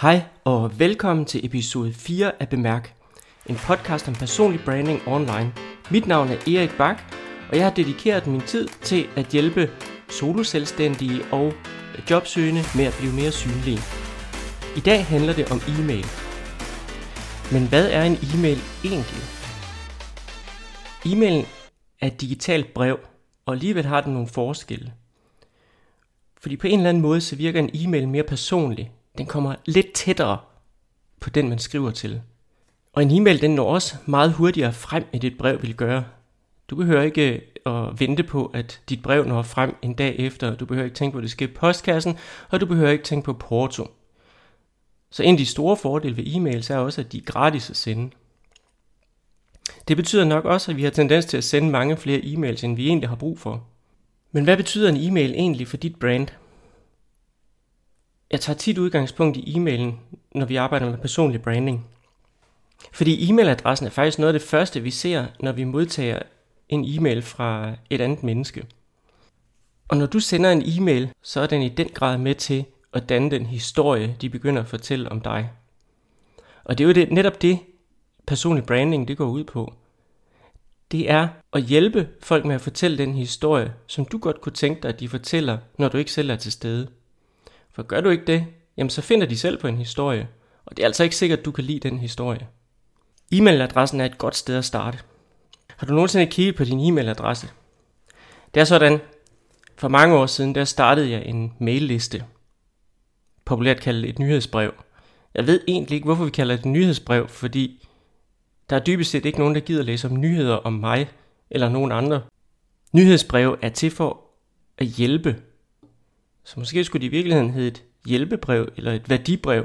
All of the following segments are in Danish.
Hej og velkommen til episode 4 af Bemærk, en podcast om personlig branding online. Mit navn er Erik Bak, og jeg har dedikeret min tid til at hjælpe soloselvstændige og jobsøgende med at blive mere synlige. I dag handler det om e-mail. Men hvad er en e-mail egentlig? E-mailen er et digitalt brev, og alligevel har den nogle forskelle. Fordi på en eller anden måde, så virker en e-mail mere personlig. Den kommer lidt tættere på den, man skriver til. Og en e-mail, den når også meget hurtigere frem, end dit brev vil gøre. Du behøver ikke øh, at vente på, at dit brev når frem en dag efter. Du behøver ikke tænke på, at det skal i postkassen, og du behøver ikke tænke på porto. Så en af de store fordele ved e-mails er også, at de er gratis at sende. Det betyder nok også, at vi har tendens til at sende mange flere e-mails, end vi egentlig har brug for. Men hvad betyder en e-mail egentlig for dit brand? Jeg tager tit udgangspunkt i e-mailen, når vi arbejder med personlig branding. Fordi e-mailadressen er faktisk noget af det første, vi ser, når vi modtager en e-mail fra et andet menneske. Og når du sender en e-mail, så er den i den grad med til at danne den historie, de begynder at fortælle om dig. Og det er jo det, netop det, personlig branding det går ud på. Det er at hjælpe folk med at fortælle den historie, som du godt kunne tænke dig, at de fortæller, når du ikke selv er til stede. For gør du ikke det, jamen så finder de selv på en historie, og det er altså ikke sikkert, at du kan lide den historie. E-mailadressen er et godt sted at starte. Har du nogensinde kigget på din e-mailadresse? Det er sådan, for mange år siden, der startede jeg en mailliste, populært kaldet et nyhedsbrev. Jeg ved egentlig ikke, hvorfor vi kalder det et nyhedsbrev, fordi der er dybest set ikke nogen, der gider læse om nyheder om mig eller nogen andre. Nyhedsbrev er til for at hjælpe. Så måske skulle det i virkeligheden hedde et hjælpebrev eller et værdibrev.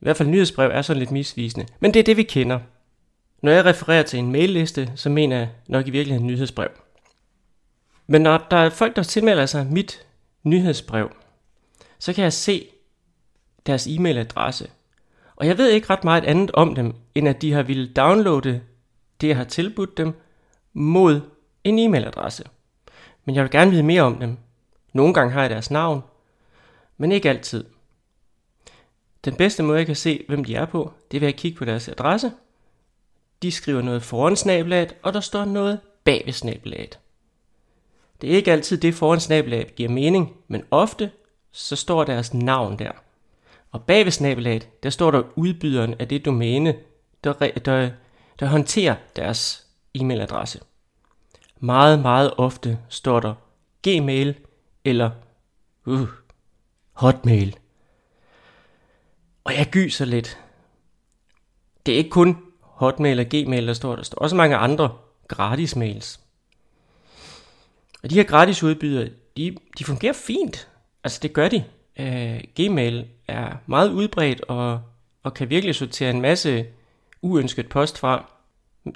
I hvert fald nyhedsbrev er sådan lidt misvisende. Men det er det, vi kender. Når jeg refererer til en mailliste, så mener jeg nok i virkeligheden nyhedsbrev. Men når der er folk, der tilmelder sig mit nyhedsbrev, så kan jeg se deres e-mailadresse. Og jeg ved ikke ret meget andet om dem, end at de har ville downloade det, jeg har tilbudt dem, mod en e-mailadresse. Men jeg vil gerne vide mere om dem. Nogle gange har jeg deres navn, men ikke altid. Den bedste måde, jeg kan se, hvem de er på, det er ved at kigge på deres adresse. De skriver noget foran snabelaget, og der står noget bag ved snabelaget. Det er ikke altid det foran snabelaget giver mening, men ofte så står deres navn der. Og bag ved snabelaget, der står der udbyderen af det domæne, der, der, der håndterer deres e-mailadresse. Meget, meget ofte står der Gmail eller uh, Hotmail. Og jeg gyser lidt. Det er ikke kun Hotmail og Gmail, der står. Der står også mange andre gratis mails. Og de her gratis udbydere, de, de fungerer fint. Altså det gør de. Uh, Gmail er meget udbredt og, og kan virkelig sortere en masse uønsket post fra.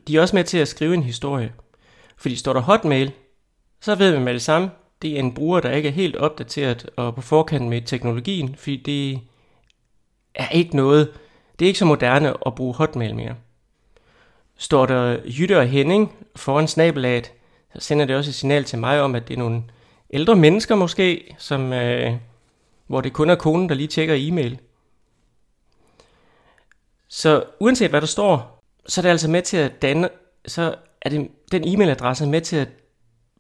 De er også med til at skrive en historie. Fordi står der Hotmail, så ved man med det samme, det er en bruger, der ikke er helt opdateret og på forkant med teknologien, fordi det er ikke noget, det er ikke så moderne at bruge Hotmail mere. Står der Jytte og Henning foran snabelaget, så sender det også et signal til mig om, at det er nogle ældre mennesker måske, som, øh, hvor det kun er konen, der lige tjekker e-mail. Så uanset hvad der står, så er det altså med til at danne, så er det, den e-mailadresse med til at,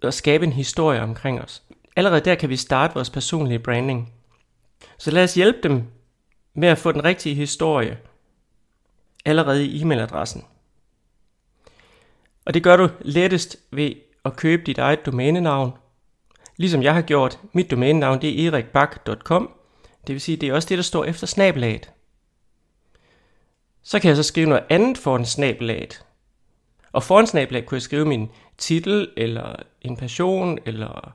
at skabe en historie omkring os. Allerede der kan vi starte vores personlige branding. Så lad os hjælpe dem med at få den rigtige historie allerede i e-mailadressen. Og det gør du lettest ved at købe dit eget domænenavn. Ligesom jeg har gjort, mit domænenavn det er erikbak.com. Det vil sige, det er også det, der står efter snabelaget. Så kan jeg så skrive noget andet foran snabelaget. Og foran snabelaget kunne jeg skrive min titel, eller en passion, eller,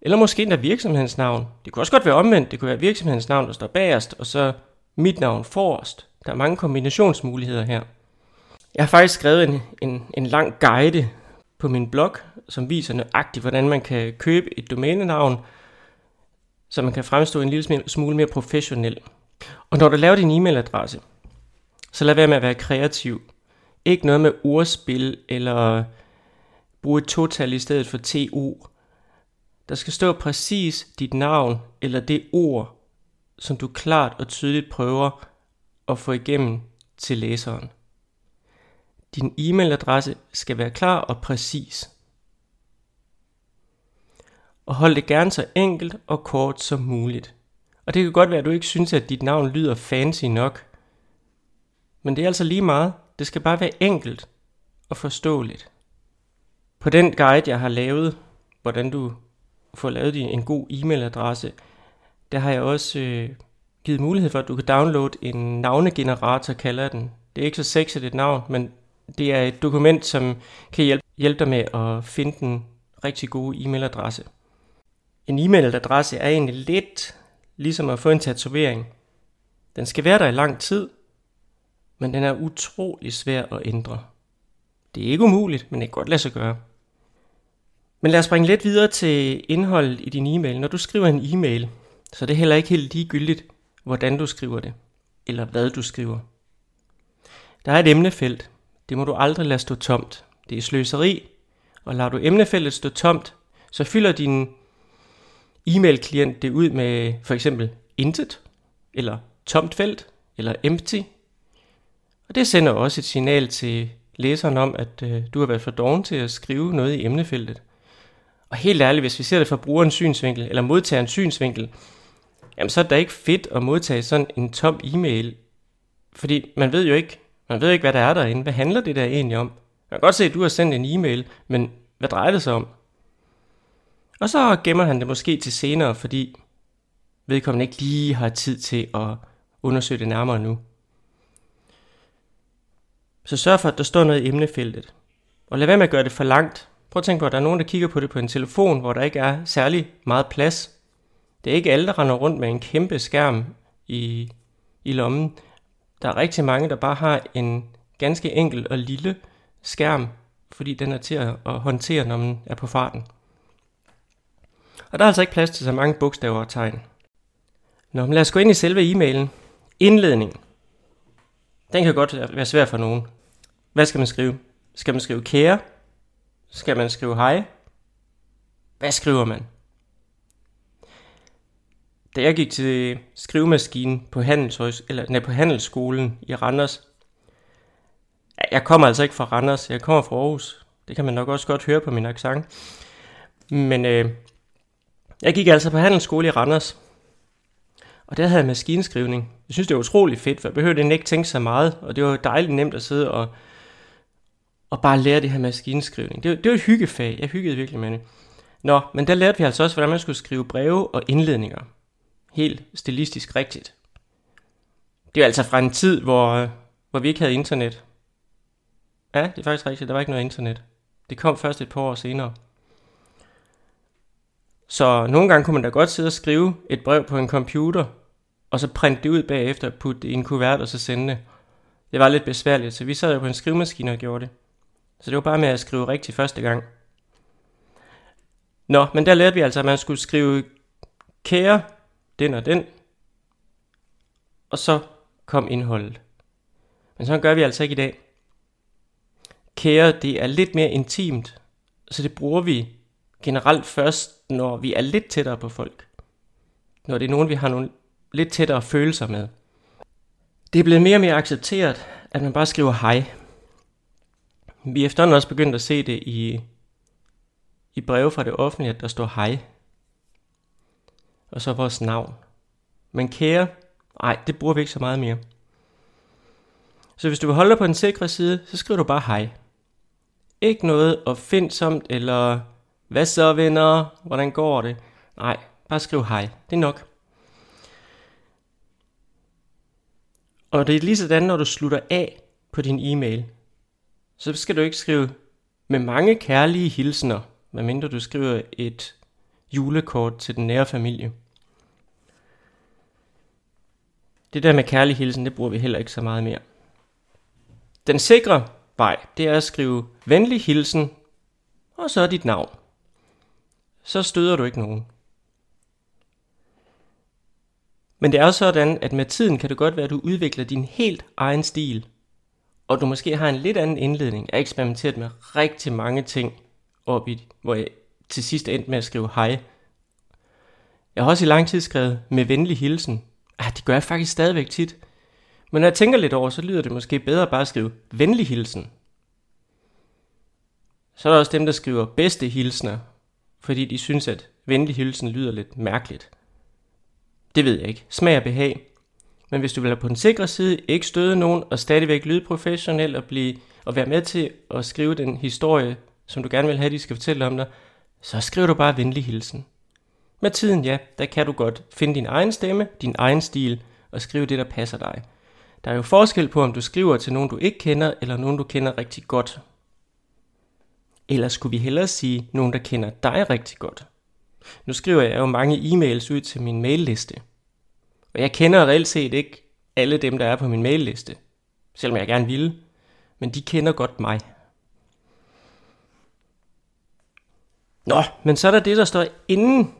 eller måske endda virksomhedens navn. Det kunne også godt være omvendt. Det kunne være virksomhedens navn, der står bagerst, og så mit navn forrest. Der er mange kombinationsmuligheder her. Jeg har faktisk skrevet en, en, en lang guide på min blog, som viser nøjagtigt, hvordan man kan købe et domænenavn, så man kan fremstå en lille smule mere professionel. Og når du laver din e-mailadresse, så lad være med at være kreativ. Ikke noget med ordspil eller bruge et total i stedet for TO. Der skal stå præcis dit navn eller det ord, som du klart og tydeligt prøver at få igennem til læseren. Din e-mailadresse skal være klar og præcis. Og hold det gerne så enkelt og kort som muligt. Og det kan godt være, at du ikke synes, at dit navn lyder fancy nok. Men det er altså lige meget. Det skal bare være enkelt og forståeligt. På den guide, jeg har lavet, hvordan du får lavet en god e-mailadresse, der har jeg også øh, givet mulighed for, at du kan downloade en navnegenerator, kalder jeg den. Det er ikke så sexet et navn, men det er et dokument, som kan hjælpe, hjælpe dig med at finde den rigtig gode e-mailadresse. En e-mailadresse er egentlig lidt ligesom at få en tatovering. Den skal være der i lang tid, men den er utrolig svær at ændre. Det er ikke umuligt, men det kan godt lade sig gøre. Men lad os springe lidt videre til indholdet i din e-mail. Når du skriver en e-mail, så er det heller ikke helt ligegyldigt, hvordan du skriver det, eller hvad du skriver. Der er et emnefelt. Det må du aldrig lade stå tomt. Det er sløseri, og lader du emnefeltet stå tomt, så fylder din e-mail-klient det ud med for eksempel intet, eller tomt felt, eller empty. Og det sender også et signal til læseren om, at øh, du har været for doven til at skrive noget i emnefeltet. Og helt ærligt, hvis vi ser det fra brugerens synsvinkel, eller modtagerens synsvinkel, jamen så er det ikke fedt at modtage sådan en tom e-mail. Fordi man ved jo ikke, man ved ikke, hvad der er derinde. Hvad handler det der egentlig om? Man kan godt se, at du har sendt en e-mail, men hvad drejer det sig om? Og så gemmer han det måske til senere, fordi vedkommende ikke lige har tid til at undersøge det nærmere nu. Så sørg for, at der står noget i emnefeltet. Og lad være med at gøre det for langt. Prøv at tænke på, at der er nogen, der kigger på det på en telefon, hvor der ikke er særlig meget plads. Det er ikke alle, der render rundt med en kæmpe skærm i, i lommen. Der er rigtig mange, der bare har en ganske enkel og lille skærm, fordi den er til at håndtere, når man er på farten. Og der er altså ikke plads til så mange bogstaver og tegn. Nå, men lad os gå ind i selve e-mailen. Indledning. Den kan godt være svær for nogen. Hvad skal man skrive? Skal man skrive kære? Skal man skrive hej? Hvad skriver man? Da jeg gik til skrivemaskinen på, Handelshøjs, eller, nej, på Handelsskolen i Randers, jeg kommer altså ikke fra Randers, jeg kommer fra Aarhus. Det kan man nok også godt høre på min accent. Men øh, jeg gik altså på handelsskole i Randers, og der havde jeg maskinskrivning. Jeg synes, det var utrolig fedt, for jeg behøvede ikke tænke så meget, og det var dejligt nemt at sidde og, og bare lære det her maskinskrivning. Det, det var et hyggefag, jeg hyggede virkelig med det. Nå, men der lærte vi altså også, hvordan man skulle skrive breve og indledninger. Helt stilistisk rigtigt. Det er altså fra en tid, hvor, hvor vi ikke havde internet. Ja, det er faktisk rigtigt, der var ikke noget internet. Det kom først et par år senere. Så nogle gange kunne man da godt sidde og skrive et brev på en computer, og så printe det ud bagefter, putte det i en kuvert og så sende det. Det var lidt besværligt, så vi sad jo på en skrivemaskine og gjorde det. Så det var bare med at skrive rigtigt første gang. Nå, men der lærte vi altså, at man skulle skrive kære, den og den, og så kom indholdet. Men sådan gør vi altså ikke i dag. Kære, det er lidt mere intimt, så det bruger vi generelt først, når vi er lidt tættere på folk. Når det er nogen, vi har nogle lidt tættere følelser med. Det er blevet mere og mere accepteret, at man bare skriver hej. Vi er efterhånden også begyndt at se det i, i breve fra det offentlige, at der står hej. Og så vores navn. Men kære, nej, det bruger vi ikke så meget mere. Så hvis du vil holde dig på den sikre side, så skriver du bare hej. Ikke noget opfindsomt eller hvad så venner? Hvordan går det? Nej, bare skriv hej. Det er nok. Og det er lige sådan, når du slutter af på din e-mail, så skal du ikke skrive med mange kærlige hilsener, medmindre du skriver et julekort til den nære familie. Det der med kærlig hilsen, det bruger vi heller ikke så meget mere. Den sikre vej, det er at skrive venlig hilsen, og så dit navn så støder du ikke nogen. Men det er også sådan, at med tiden kan det godt være, at du udvikler din helt egen stil, og du måske har en lidt anden indledning. Jeg har eksperimenteret med rigtig mange ting op i, hvor jeg til sidst endte med at skrive hej. Jeg har også i lang tid skrevet med venlig hilsen, Ah, det gør jeg faktisk stadigvæk tit. Men når jeg tænker lidt over, så lyder det måske bedre bare at skrive venlig hilsen. Så er der også dem, der skriver bedste hilsner, fordi de synes, at venlig hilsen lyder lidt mærkeligt. Det ved jeg ikke. Smag og behag. Men hvis du vil være på den sikre side, ikke støde nogen og stadigvæk lyde professionel og, blive, og være med til at skrive den historie, som du gerne vil have, de skal fortælle om dig, så skriver du bare venlig hilsen. Med tiden, ja, der kan du godt finde din egen stemme, din egen stil og skrive det, der passer dig. Der er jo forskel på, om du skriver til nogen, du ikke kender, eller nogen, du kender rigtig godt. Eller skulle vi hellere sige nogen, der kender dig rigtig godt? Nu skriver jeg jo mange e-mails ud til min mailliste. Og jeg kender reelt set ikke alle dem, der er på min mailliste. Selvom jeg gerne ville. Men de kender godt mig. Nå, men så er der det, der står inden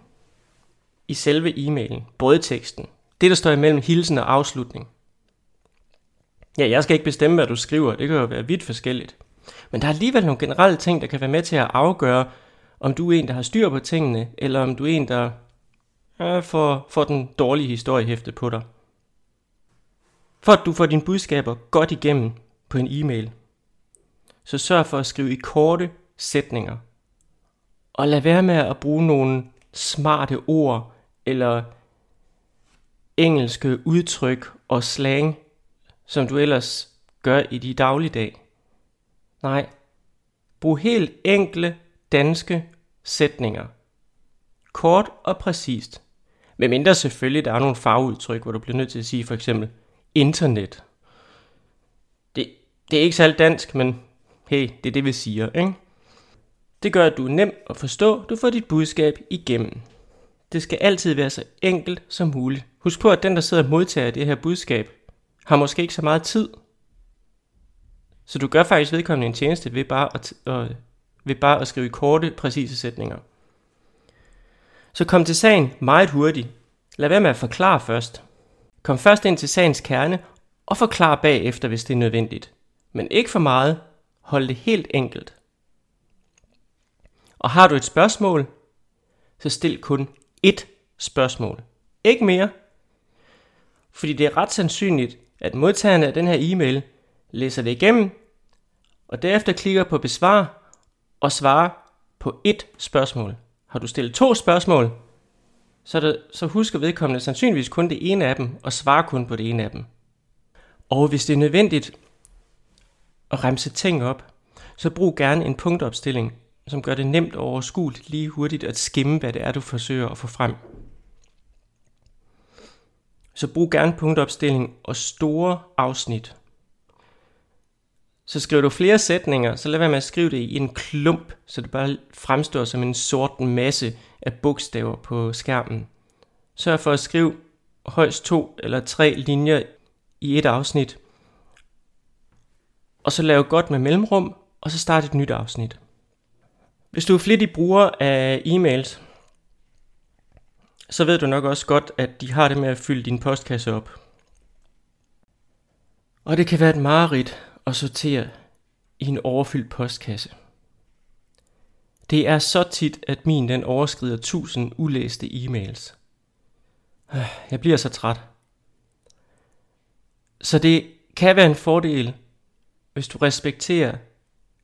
i selve e-mailen, både teksten. Det, der står imellem hilsen og afslutning. Ja, jeg skal ikke bestemme, hvad du skriver. Det kan jo være vidt forskelligt. Men der er alligevel nogle generelle ting, der kan være med til at afgøre, om du er en, der har styr på tingene, eller om du er en, der ja, for, for den dårlige historiehæfte på dig. For at du får dine budskaber godt igennem på en e-mail, så sørg for at skrive i korte sætninger. Og lad være med at bruge nogle smarte ord eller engelske udtryk og slang, som du ellers gør i de dagligdag. Nej, brug helt enkle danske sætninger. Kort og præcist. Men mindre selvfølgelig, der er nogle fagudtryk, hvor du bliver nødt til at sige for eksempel internet. Det, det er ikke særlig dansk, men hey, det er det, vi siger, ikke? Det gør, at du er nem at forstå, du får dit budskab igennem. Det skal altid være så enkelt som muligt. Husk på, at den, der sidder og modtager det her budskab, har måske ikke så meget tid. Så du gør faktisk vedkommende en tjeneste ved bare at, og ved bare at skrive korte, præcise sætninger. Så kom til sagen meget hurtigt. Lad være med at forklare først. Kom først ind til sagens kerne og forklar bagefter, hvis det er nødvendigt. Men ikke for meget. Hold det helt enkelt. Og har du et spørgsmål, så stil kun ét spørgsmål. Ikke mere. Fordi det er ret sandsynligt, at modtagerne af den her e-mail læser det igennem, og derefter klikker på besvar og svarer på ét spørgsmål. Har du stillet to spørgsmål, så, det, så husker vedkommende sandsynligvis kun det ene af dem, og svarer kun på det ene af dem. Og hvis det er nødvendigt at remse ting op, så brug gerne en punktopstilling, som gør det nemt og overskueligt lige hurtigt at skimme, hvad det er, du forsøger at få frem. Så brug gerne punktopstilling og store afsnit. Så skriver du flere sætninger, så lad være med at skrive det i en klump, så det bare fremstår som en sort masse af bogstaver på skærmen. Sørg for at skrive højst to eller tre linjer i et afsnit. Og så lav godt med mellemrum, og så start et nyt afsnit. Hvis du er flittig bruger af e-mails, så ved du nok også godt, at de har det med at fylde din postkasse op. Og det kan være et mareridt og sortere i en overfyldt postkasse. Det er så tit, at min den overskrider 1000 ulæste e-mails. Jeg bliver så træt. Så det kan være en fordel, hvis du respekterer,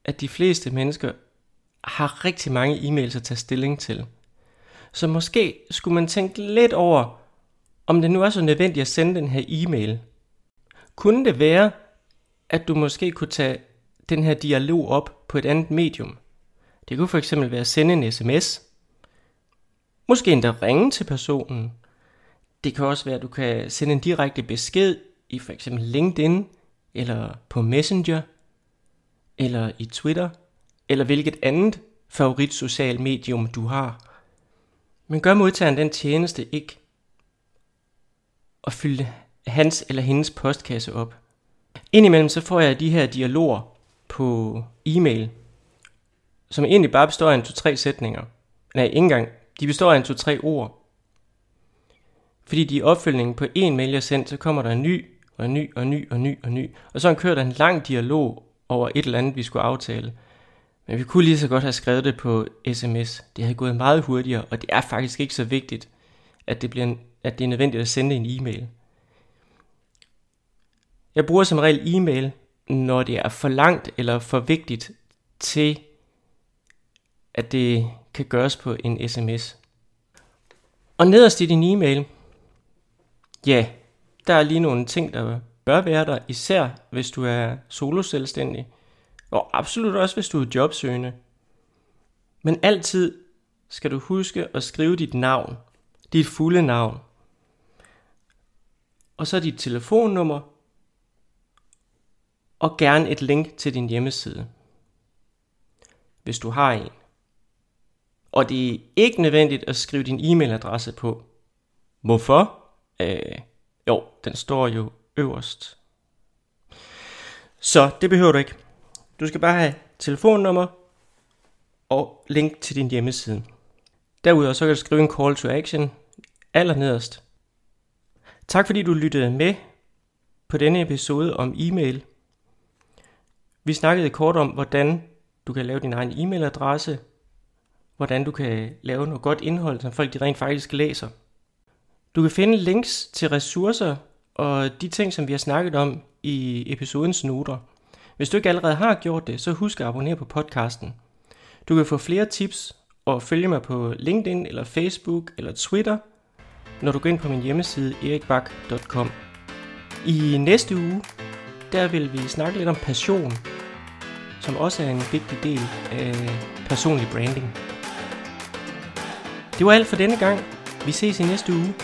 at de fleste mennesker har rigtig mange e-mails at tage stilling til. Så måske skulle man tænke lidt over, om det nu er så nødvendigt at sende den her e-mail. Kunne det være, at du måske kunne tage den her dialog op på et andet medium? Det kunne for eksempel være at sende en sms. Måske endda ringe til personen. Det kan også være, at du kan sende en direkte besked i for eksempel LinkedIn, eller på Messenger, eller i Twitter, eller hvilket andet favorit social medium du har. Men gør modtageren den tjeneste ikke at fylde hans eller hendes postkasse op. Indimellem så får jeg de her dialoger på e-mail, som egentlig bare består af en to-tre sætninger. Nej, ikke engang. De består af en to-tre ord. Fordi de er opfølgningen på en mail, jeg sendt, så kommer der en ny, og en ny, og en ny, og en ny, og en ny. Og så kører der en lang dialog over et eller andet, vi skulle aftale. Men vi kunne lige så godt have skrevet det på sms. Det havde gået meget hurtigere, og det er faktisk ikke så vigtigt, at det, bliver en, at det er nødvendigt at sende en e-mail. Jeg bruger som regel e-mail, når det er for langt eller for vigtigt til, at det kan gøres på en sms. Og nederst i din e-mail, ja, der er lige nogle ting, der bør være der, især hvis du er soloselvstændig, og absolut også hvis du er jobsøgende. Men altid skal du huske at skrive dit navn, dit fulde navn, og så dit telefonnummer, og gerne et link til din hjemmeside, hvis du har en. Og det er ikke nødvendigt at skrive din e-mailadresse på. Hvorfor? Øh, jo, den står jo øverst. Så det behøver du ikke. Du skal bare have telefonnummer og link til din hjemmeside. Derudover så kan du skrive en call to action allernederst. Tak fordi du lyttede med på denne episode om e-mail. Vi snakkede kort om, hvordan du kan lave din egen e-mailadresse, hvordan du kan lave noget godt indhold, som folk de rent faktisk læser. Du kan finde links til ressourcer og de ting, som vi har snakket om i episodens noter. Hvis du ikke allerede har gjort det, så husk at abonnere på podcasten. Du kan få flere tips og følge mig på LinkedIn eller Facebook eller Twitter, når du går ind på min hjemmeside erikbak.com. I næste uge, der vil vi snakke lidt om passion, som også er en vigtig del af personlig branding. Det var alt for denne gang. Vi ses i næste uge.